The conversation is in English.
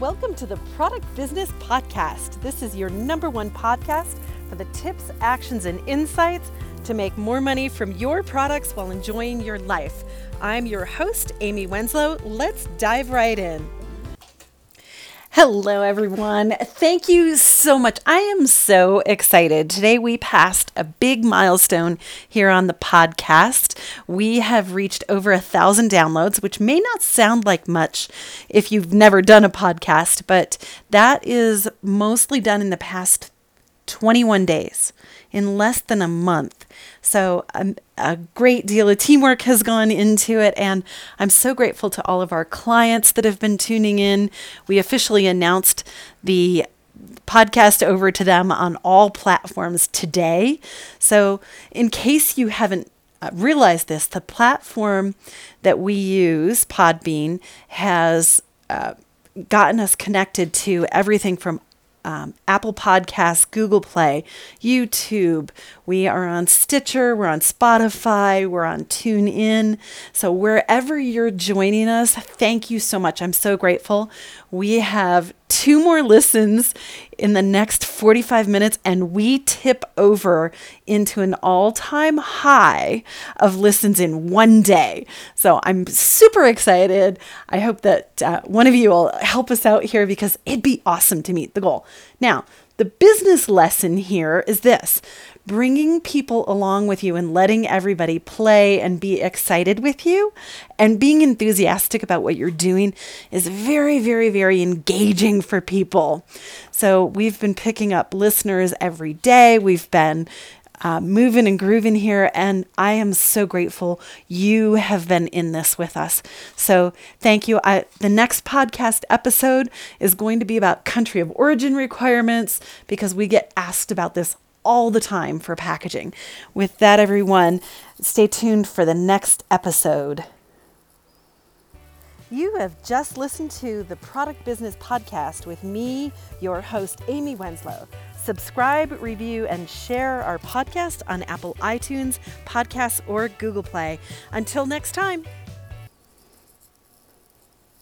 Welcome to the Product Business Podcast. This is your number one podcast for the tips, actions, and insights to make more money from your products while enjoying your life. I'm your host, Amy Wenslow. Let's dive right in. Hello, everyone. Thank you so much. I am so excited. Today, we passed a big milestone here on the podcast. We have reached over a thousand downloads, which may not sound like much if you've never done a podcast, but that is mostly done in the past 21 days, in less than a month. So, um, a great deal of teamwork has gone into it, and I'm so grateful to all of our clients that have been tuning in. We officially announced the podcast over to them on all platforms today. So, in case you haven't uh, realized this, the platform that we use, Podbean, has uh, gotten us connected to everything from um, Apple Podcasts, Google Play, YouTube. We are on Stitcher, we're on Spotify, we're on TuneIn. So, wherever you're joining us, thank you so much. I'm so grateful. We have two more listens in the next 45 minutes, and we tip over into an all time high of listens in one day. So I'm super excited. I hope that uh, one of you will help us out here because it'd be awesome to meet the goal. Now, the business lesson here is this bringing people along with you and letting everybody play and be excited with you and being enthusiastic about what you're doing is very, very, very engaging for people. So we've been picking up listeners every day. We've been uh, moving and grooving here. And I am so grateful you have been in this with us. So thank you. I, the next podcast episode is going to be about country of origin requirements because we get asked about this all the time for packaging. With that, everyone, stay tuned for the next episode. You have just listened to the Product Business Podcast with me, your host, Amy Wenslow. Subscribe, review, and share our podcast on Apple iTunes, Podcasts, or Google Play. Until next time.